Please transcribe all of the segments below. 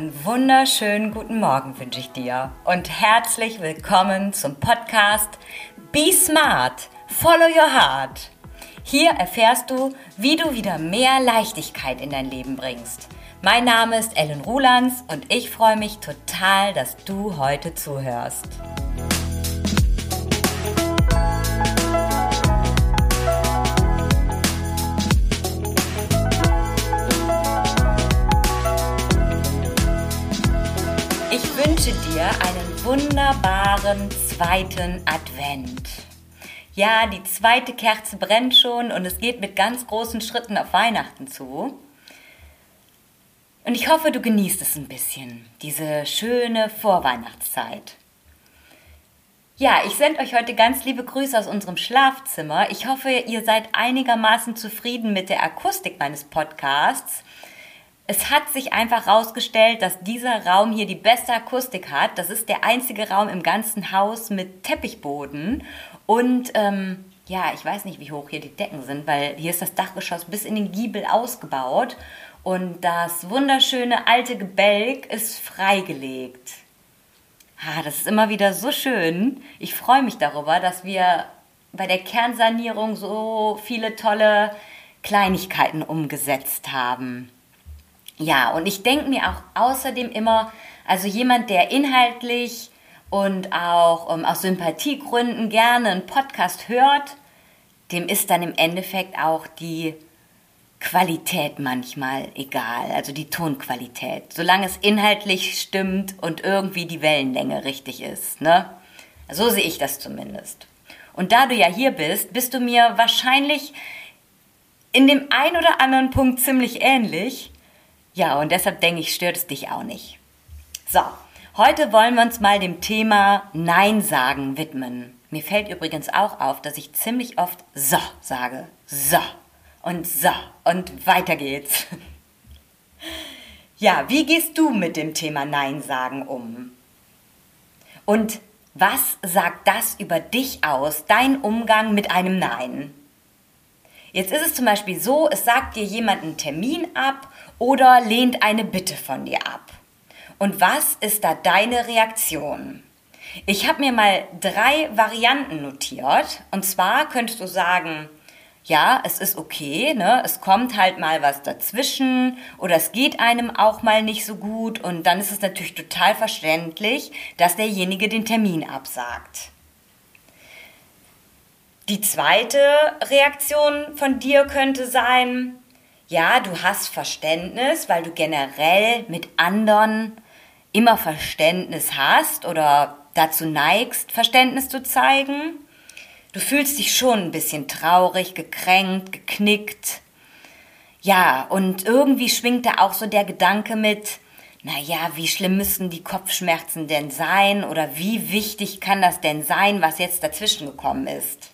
Einen wunderschönen guten Morgen wünsche ich dir und herzlich willkommen zum Podcast Be Smart, Follow Your Heart. Hier erfährst du, wie du wieder mehr Leichtigkeit in dein Leben bringst. Mein Name ist Ellen Rulands und ich freue mich total, dass du heute zuhörst. Wünsche dir einen wunderbaren zweiten Advent. Ja, die zweite Kerze brennt schon und es geht mit ganz großen Schritten auf Weihnachten zu. Und ich hoffe, du genießt es ein bisschen, diese schöne Vorweihnachtszeit. Ja, ich sende euch heute ganz liebe Grüße aus unserem Schlafzimmer. Ich hoffe, ihr seid einigermaßen zufrieden mit der Akustik meines Podcasts. Es hat sich einfach herausgestellt, dass dieser Raum hier die beste Akustik hat. Das ist der einzige Raum im ganzen Haus mit Teppichboden. Und ähm, ja, ich weiß nicht, wie hoch hier die Decken sind, weil hier ist das Dachgeschoss bis in den Giebel ausgebaut. Und das wunderschöne alte Gebälk ist freigelegt. Ah, das ist immer wieder so schön. Ich freue mich darüber, dass wir bei der Kernsanierung so viele tolle Kleinigkeiten umgesetzt haben. Ja, und ich denke mir auch außerdem immer, also jemand, der inhaltlich und auch um, aus Sympathiegründen gerne einen Podcast hört, dem ist dann im Endeffekt auch die Qualität manchmal egal, also die Tonqualität, solange es inhaltlich stimmt und irgendwie die Wellenlänge richtig ist, ne? So sehe ich das zumindest. Und da du ja hier bist, bist du mir wahrscheinlich in dem ein oder anderen Punkt ziemlich ähnlich. Ja, und deshalb denke ich, stört es dich auch nicht. So, heute wollen wir uns mal dem Thema Nein sagen widmen. Mir fällt übrigens auch auf, dass ich ziemlich oft so sage. So und so und weiter geht's. Ja, wie gehst du mit dem Thema Nein sagen um? Und was sagt das über dich aus, dein Umgang mit einem Nein? Jetzt ist es zum Beispiel so, es sagt dir jemand einen Termin ab oder lehnt eine Bitte von dir ab. Und was ist da deine Reaktion? Ich habe mir mal drei Varianten notiert. Und zwar könntest du sagen, ja, es ist okay, ne? Es kommt halt mal was dazwischen oder es geht einem auch mal nicht so gut und dann ist es natürlich total verständlich, dass derjenige den Termin absagt. Die zweite Reaktion von dir könnte sein, ja, du hast Verständnis, weil du generell mit anderen immer Verständnis hast oder dazu neigst, Verständnis zu zeigen. Du fühlst dich schon ein bisschen traurig, gekränkt, geknickt. Ja, und irgendwie schwingt da auch so der Gedanke mit, naja, wie schlimm müssen die Kopfschmerzen denn sein oder wie wichtig kann das denn sein, was jetzt dazwischen gekommen ist?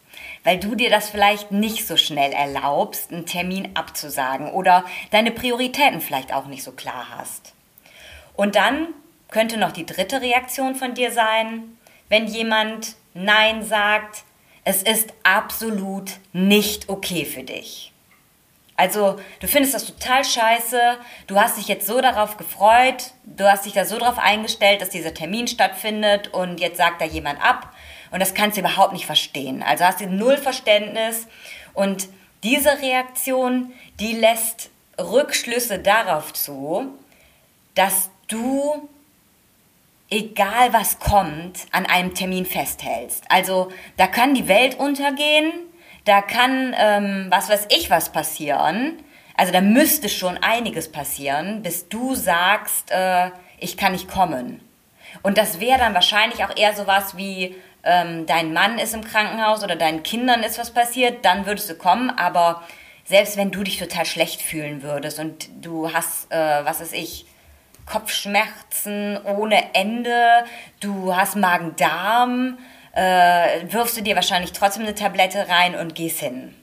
Weil du dir das vielleicht nicht so schnell erlaubst, einen Termin abzusagen oder deine Prioritäten vielleicht auch nicht so klar hast. Und dann könnte noch die dritte Reaktion von dir sein, wenn jemand Nein sagt, es ist absolut nicht okay für dich. Also, du findest das total scheiße, du hast dich jetzt so darauf gefreut, du hast dich da so darauf eingestellt, dass dieser Termin stattfindet und jetzt sagt da jemand ab und das kannst du überhaupt nicht verstehen. Also hast du null Verständnis und diese Reaktion, die lässt Rückschlüsse darauf zu, dass du, egal was kommt, an einem Termin festhältst. Also da kann die Welt untergehen, da kann, ähm, was weiß ich, was passieren. Also da müsste schon einiges passieren, bis du sagst, äh, ich kann nicht kommen. Und das wäre dann wahrscheinlich auch eher sowas wie, ähm, dein Mann ist im Krankenhaus oder deinen Kindern ist was passiert, dann würdest du kommen. Aber selbst wenn du dich total schlecht fühlen würdest und du hast, äh, was weiß ich, Kopfschmerzen ohne Ende, du hast Magen-Darm, äh, wirfst du dir wahrscheinlich trotzdem eine Tablette rein und gehst hin.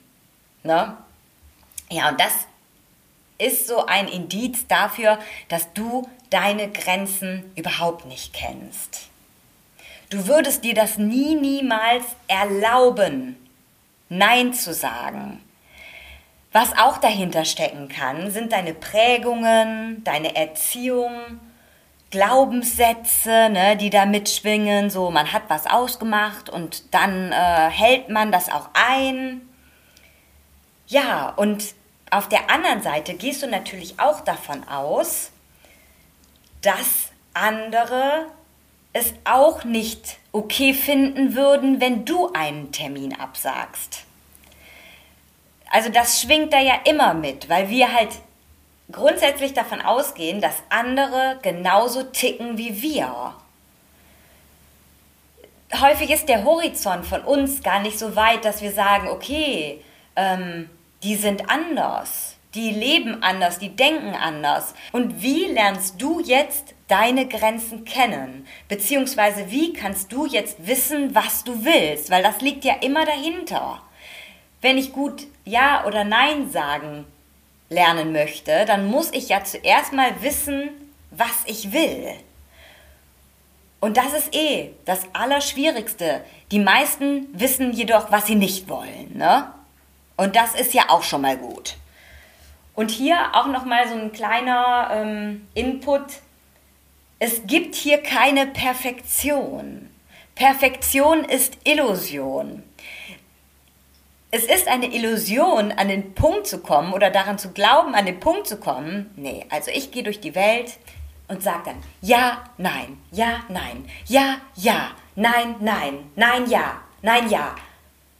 Ne? Ja, und das ist so ein Indiz dafür, dass du deine Grenzen überhaupt nicht kennst. Du würdest dir das nie, niemals erlauben, Nein zu sagen. Was auch dahinter stecken kann, sind deine Prägungen, deine Erziehung, Glaubenssätze, ne, die da mitschwingen, so man hat was ausgemacht und dann äh, hält man das auch ein. Ja, und auf der anderen Seite gehst du natürlich auch davon aus, dass andere es auch nicht okay finden würden, wenn du einen Termin absagst. Also das schwingt da ja immer mit, weil wir halt grundsätzlich davon ausgehen, dass andere genauso ticken wie wir. Häufig ist der Horizont von uns gar nicht so weit, dass wir sagen, okay, ähm, die sind anders, die leben anders, die denken anders. Und wie lernst du jetzt deine Grenzen kennen? Beziehungsweise wie kannst du jetzt wissen, was du willst? Weil das liegt ja immer dahinter. Wenn ich gut Ja oder Nein sagen lernen möchte, dann muss ich ja zuerst mal wissen, was ich will. Und das ist eh das Allerschwierigste. Die meisten wissen jedoch, was sie nicht wollen. Ne? Und das ist ja auch schon mal gut. Und hier auch noch mal so ein kleiner ähm, Input. Es gibt hier keine Perfektion. Perfektion ist Illusion es ist eine Illusion, an den Punkt zu kommen oder daran zu glauben, an den Punkt zu kommen. Nee, also ich gehe durch die Welt und sage dann ja, nein, ja, nein, ja, ja, nein, nein, nein, ja, nein, ja.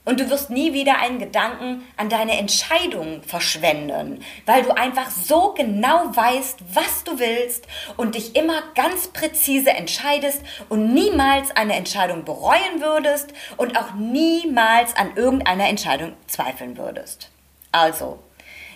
Und du wirst nie wieder einen Gedanken an deine Entscheidung verschwenden, weil du einfach so genau weißt, was du willst und dich immer ganz präzise entscheidest und niemals eine Entscheidung bereuen würdest und auch niemals an irgendeiner Entscheidung zweifeln würdest. Also,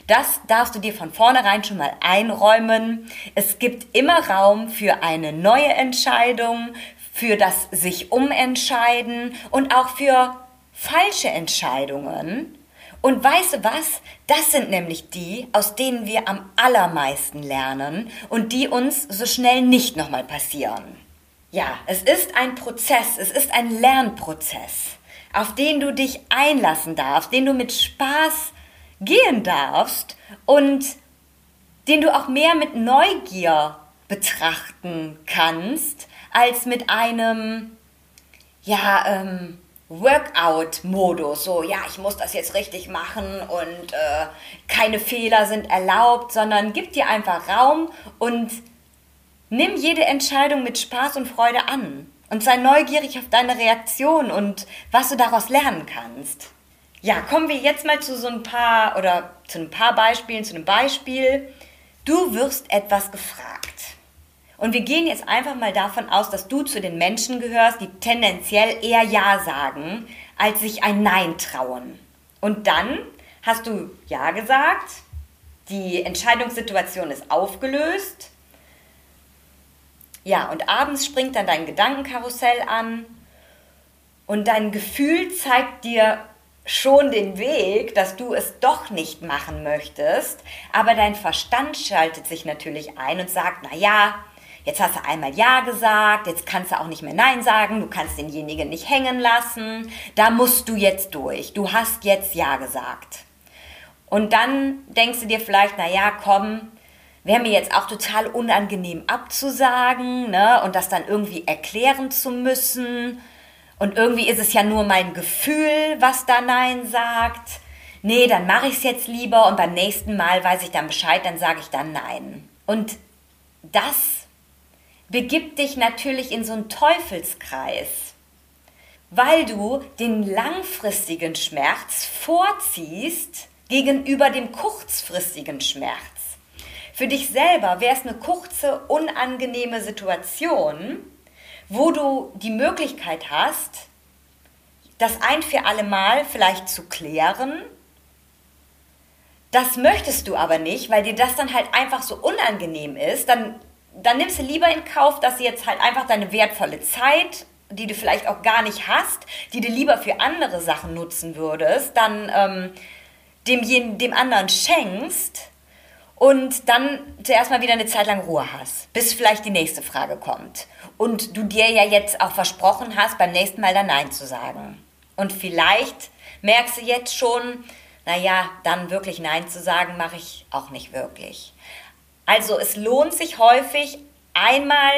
das darfst du dir von vornherein schon mal einräumen. Es gibt immer Raum für eine neue Entscheidung, für das sich umentscheiden und auch für falsche Entscheidungen. Und weißt du was? Das sind nämlich die, aus denen wir am allermeisten lernen und die uns so schnell nicht nochmal passieren. Ja, es ist ein Prozess, es ist ein Lernprozess, auf den du dich einlassen darfst, den du mit Spaß gehen darfst und den du auch mehr mit Neugier betrachten kannst, als mit einem, ja, ähm, Workout-Modus. So, ja, ich muss das jetzt richtig machen und äh, keine Fehler sind erlaubt, sondern gib dir einfach Raum und nimm jede Entscheidung mit Spaß und Freude an. Und sei neugierig auf deine Reaktion und was du daraus lernen kannst. Ja, kommen wir jetzt mal zu so ein paar oder zu ein paar Beispielen, zu einem Beispiel. Du wirst etwas gefragt. Und wir gehen jetzt einfach mal davon aus, dass du zu den Menschen gehörst, die tendenziell eher Ja sagen, als sich ein Nein trauen. Und dann hast du Ja gesagt, die Entscheidungssituation ist aufgelöst. Ja, und abends springt dann dein Gedankenkarussell an und dein Gefühl zeigt dir schon den Weg, dass du es doch nicht machen möchtest, aber dein Verstand schaltet sich natürlich ein und sagt, na ja, Jetzt hast du einmal Ja gesagt, jetzt kannst du auch nicht mehr Nein sagen, du kannst denjenigen nicht hängen lassen. Da musst du jetzt durch. Du hast jetzt Ja gesagt. Und dann denkst du dir vielleicht, na ja, komm, wäre mir jetzt auch total unangenehm abzusagen ne? und das dann irgendwie erklären zu müssen. Und irgendwie ist es ja nur mein Gefühl, was da Nein sagt. Nee, dann mache ich es jetzt lieber und beim nächsten Mal weiß ich dann Bescheid, dann sage ich dann Nein. Und das begib dich natürlich in so einen Teufelskreis, weil du den langfristigen Schmerz vorziehst gegenüber dem kurzfristigen Schmerz. Für dich selber wäre es eine kurze, unangenehme Situation, wo du die Möglichkeit hast, das ein für alle Mal vielleicht zu klären. Das möchtest du aber nicht, weil dir das dann halt einfach so unangenehm ist. Dann dann nimmst du lieber in Kauf, dass du jetzt halt einfach deine wertvolle Zeit, die du vielleicht auch gar nicht hast, die du lieber für andere Sachen nutzen würdest, dann ähm, dem, dem anderen schenkst und dann zuerst mal wieder eine Zeit lang Ruhe hast, bis vielleicht die nächste Frage kommt. Und du dir ja jetzt auch versprochen hast, beim nächsten Mal dann Nein zu sagen. Und vielleicht merkst du jetzt schon, naja, dann wirklich Nein zu sagen, mache ich auch nicht wirklich. Also es lohnt sich häufig einmal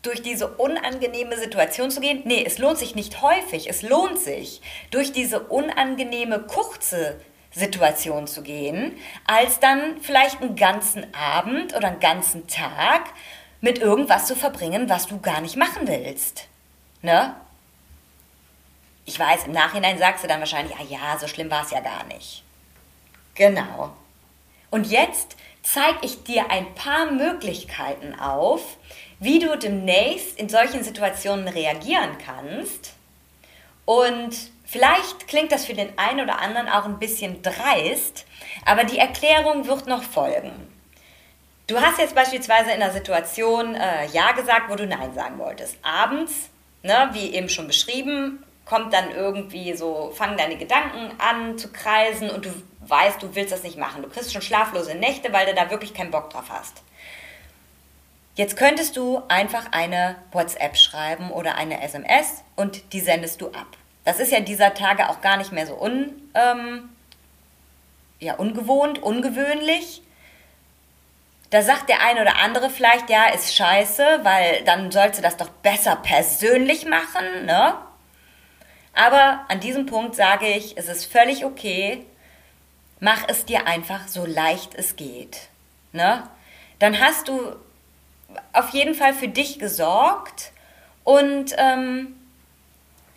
durch diese unangenehme Situation zu gehen. Nee, es lohnt sich nicht häufig, es lohnt sich, durch diese unangenehme kurze Situation zu gehen, als dann vielleicht einen ganzen Abend oder einen ganzen Tag mit irgendwas zu verbringen, was du gar nicht machen willst. Ne? Ich weiß, im Nachhinein sagst du dann wahrscheinlich, ah ja, so schlimm war es ja gar nicht. Genau. Und jetzt zeige ich dir ein paar Möglichkeiten auf, wie du demnächst in solchen Situationen reagieren kannst. Und vielleicht klingt das für den einen oder anderen auch ein bisschen dreist, aber die Erklärung wird noch folgen. Du hast jetzt beispielsweise in einer Situation äh, Ja gesagt, wo du Nein sagen wolltest. Abends, ne, wie eben schon beschrieben, kommt dann irgendwie so, fangen deine Gedanken an zu kreisen und du weißt, du willst das nicht machen. Du kriegst schon schlaflose Nächte, weil du da wirklich keinen Bock drauf hast. Jetzt könntest du einfach eine WhatsApp schreiben oder eine SMS und die sendest du ab. Das ist ja dieser Tage auch gar nicht mehr so un, ähm, ja, ungewohnt, ungewöhnlich. Da sagt der eine oder andere vielleicht, ja, ist scheiße, weil dann sollst du das doch besser persönlich machen, ne? Aber an diesem Punkt sage ich, es ist völlig okay. Mach es dir einfach so leicht es geht. Ne? Dann hast du auf jeden Fall für dich gesorgt und ähm,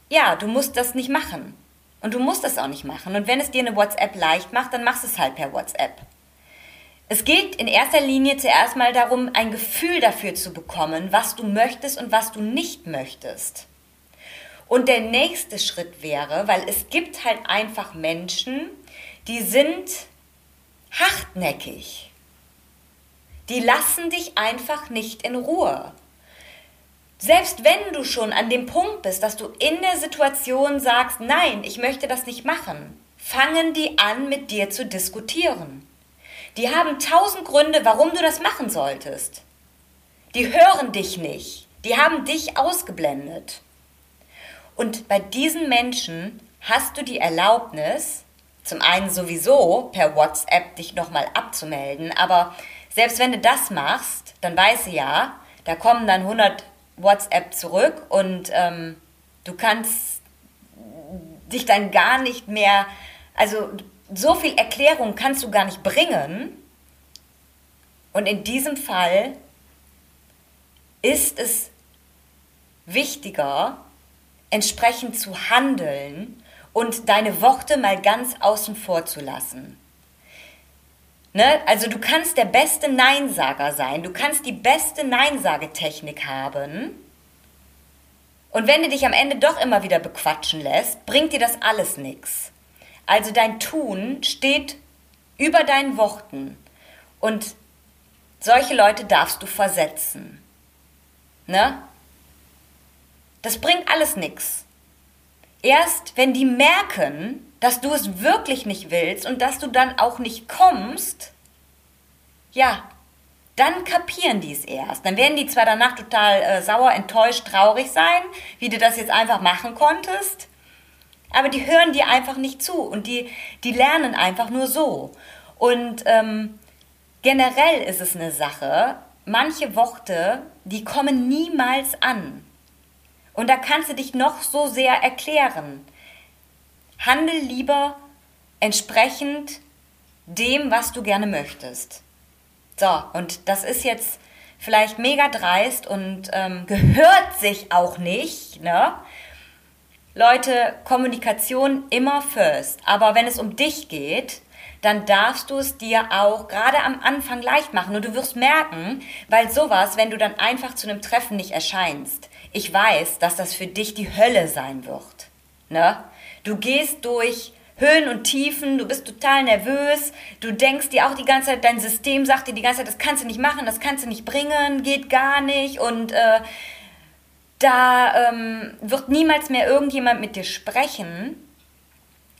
ja, du musst das nicht machen. Und du musst es auch nicht machen. Und wenn es dir eine WhatsApp leicht macht, dann machst du es halt per WhatsApp. Es geht in erster Linie zuerst mal darum, ein Gefühl dafür zu bekommen, was du möchtest und was du nicht möchtest. Und der nächste Schritt wäre, weil es gibt halt einfach Menschen, die sind hartnäckig. Die lassen dich einfach nicht in Ruhe. Selbst wenn du schon an dem Punkt bist, dass du in der Situation sagst, nein, ich möchte das nicht machen, fangen die an, mit dir zu diskutieren. Die haben tausend Gründe, warum du das machen solltest. Die hören dich nicht. Die haben dich ausgeblendet. Und bei diesen Menschen hast du die Erlaubnis, zum einen sowieso per WhatsApp dich nochmal abzumelden, aber selbst wenn du das machst, dann weißt du ja, da kommen dann 100 WhatsApp zurück und ähm, du kannst dich dann gar nicht mehr, also so viel Erklärung kannst du gar nicht bringen. Und in diesem Fall ist es wichtiger, entsprechend zu handeln und deine Worte mal ganz außen vor zu lassen. Ne? Also du kannst der beste Neinsager sein, du kannst die beste Neinsagetechnik haben. Und wenn du dich am Ende doch immer wieder bequatschen lässt, bringt dir das alles nichts. Also dein Tun steht über deinen Worten. Und solche Leute darfst du versetzen. Ne? Das bringt alles nichts. Erst wenn die merken, dass du es wirklich nicht willst und dass du dann auch nicht kommst, ja, dann kapieren die es erst. Dann werden die zwar danach total äh, sauer, enttäuscht, traurig sein, wie du das jetzt einfach machen konntest, aber die hören dir einfach nicht zu und die, die lernen einfach nur so. Und ähm, generell ist es eine Sache, manche Worte, die kommen niemals an. Und da kannst du dich noch so sehr erklären. Handel lieber entsprechend dem, was du gerne möchtest. So, und das ist jetzt vielleicht mega dreist und ähm, gehört sich auch nicht, ne? Leute, Kommunikation immer first. Aber wenn es um dich geht, dann darfst du es dir auch gerade am Anfang leicht machen. Und du wirst merken, weil sowas, wenn du dann einfach zu einem Treffen nicht erscheinst, ich weiß, dass das für dich die Hölle sein wird. Ne? Du gehst durch Höhen und Tiefen, du bist total nervös, du denkst dir auch die ganze Zeit, dein System sagt dir die ganze Zeit, das kannst du nicht machen, das kannst du nicht bringen, geht gar nicht und äh, da ähm, wird niemals mehr irgendjemand mit dir sprechen.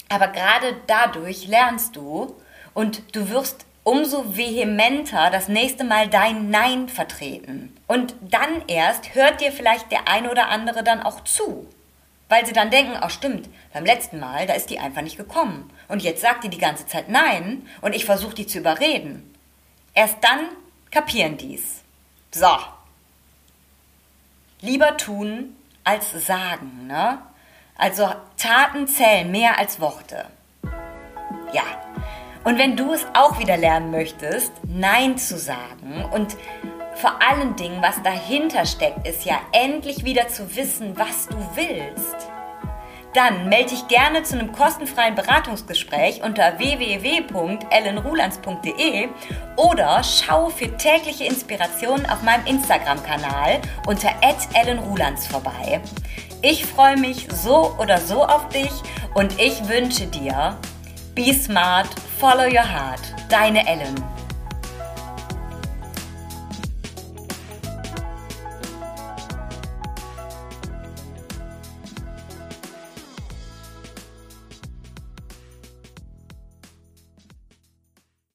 Aber gerade dadurch lernst du und du wirst umso vehementer das nächste Mal dein Nein vertreten. Und dann erst hört dir vielleicht der ein oder andere dann auch zu. Weil sie dann denken, ach stimmt, beim letzten Mal, da ist die einfach nicht gekommen. Und jetzt sagt die die ganze Zeit Nein und ich versuche die zu überreden. Erst dann kapieren die's. So, lieber tun als sagen, ne? Also Taten zählen mehr als Worte. Ja. Und wenn du es auch wieder lernen möchtest, Nein zu sagen und vor allen Dingen, was dahinter steckt, ist ja endlich wieder zu wissen, was du willst. Dann melde dich gerne zu einem kostenfreien Beratungsgespräch unter www.ellenrulands.de oder schau für tägliche Inspirationen auf meinem Instagram-Kanal unter ellenrulands vorbei. Ich freue mich so oder so auf dich und ich wünsche dir Be smart, follow your heart. Deine Ellen.